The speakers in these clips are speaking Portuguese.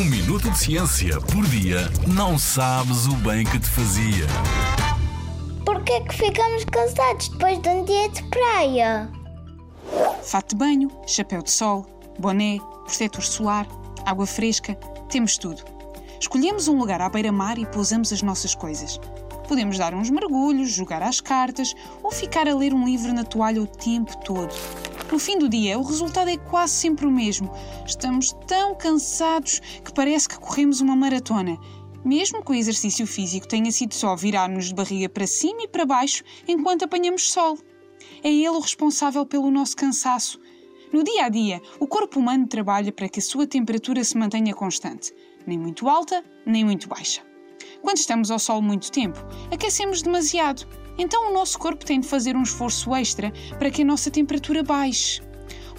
Um minuto de ciência por dia não sabes o bem que te fazia. Porquê é que ficamos cansados depois de um dia de praia? Fato de banho, chapéu de sol, boné, protetor solar, água fresca, temos tudo. Escolhemos um lugar à beira-mar e pousamos as nossas coisas. Podemos dar uns mergulhos, jogar às cartas ou ficar a ler um livro na toalha o tempo todo. No fim do dia, o resultado é quase sempre o mesmo. Estamos tão cansados que parece que corremos uma maratona. Mesmo que o exercício físico tenha sido só virar-nos de barriga para cima e para baixo enquanto apanhamos sol. É ele o responsável pelo nosso cansaço. No dia a dia, o corpo humano trabalha para que a sua temperatura se mantenha constante, nem muito alta, nem muito baixa. Quando estamos ao sol muito tempo, aquecemos demasiado, então o nosso corpo tem de fazer um esforço extra para que a nossa temperatura baixe.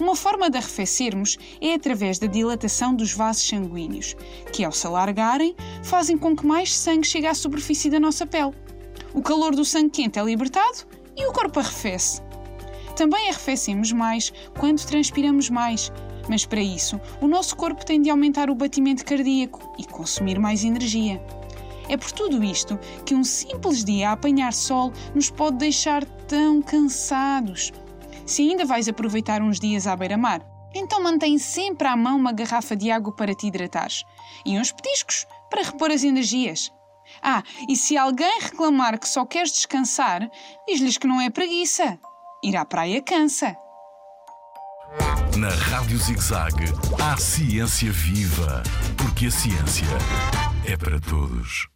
Uma forma de arrefecermos é através da dilatação dos vasos sanguíneos, que ao se alargarem fazem com que mais sangue chegue à superfície da nossa pele. O calor do sangue quente é libertado e o corpo arrefece. Também arrefecemos mais quando transpiramos mais, mas para isso o nosso corpo tem de aumentar o batimento cardíaco e consumir mais energia. É por tudo isto que um simples dia a apanhar sol nos pode deixar tão cansados. Se ainda vais aproveitar uns dias à beira-mar, então mantém sempre à mão uma garrafa de água para te hidratares e uns petiscos para repor as energias. Ah, e se alguém reclamar que só queres descansar, diz-lhes que não é preguiça. Ir à praia cansa. Na Rádio ZigZag, há ciência viva, porque a ciência é para todos.